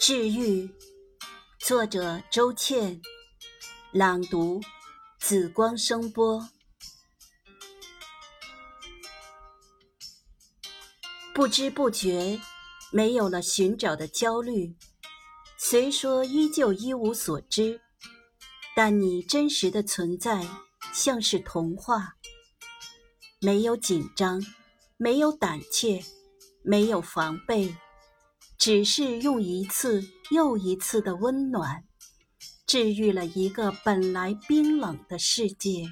治愈，作者周倩，朗读紫光声波。不知不觉，没有了寻找的焦虑。虽说依旧一无所知，但你真实的存在像是童话。没有紧张，没有胆怯，没有防备。只是用一次又一次的温暖，治愈了一个本来冰冷的世界。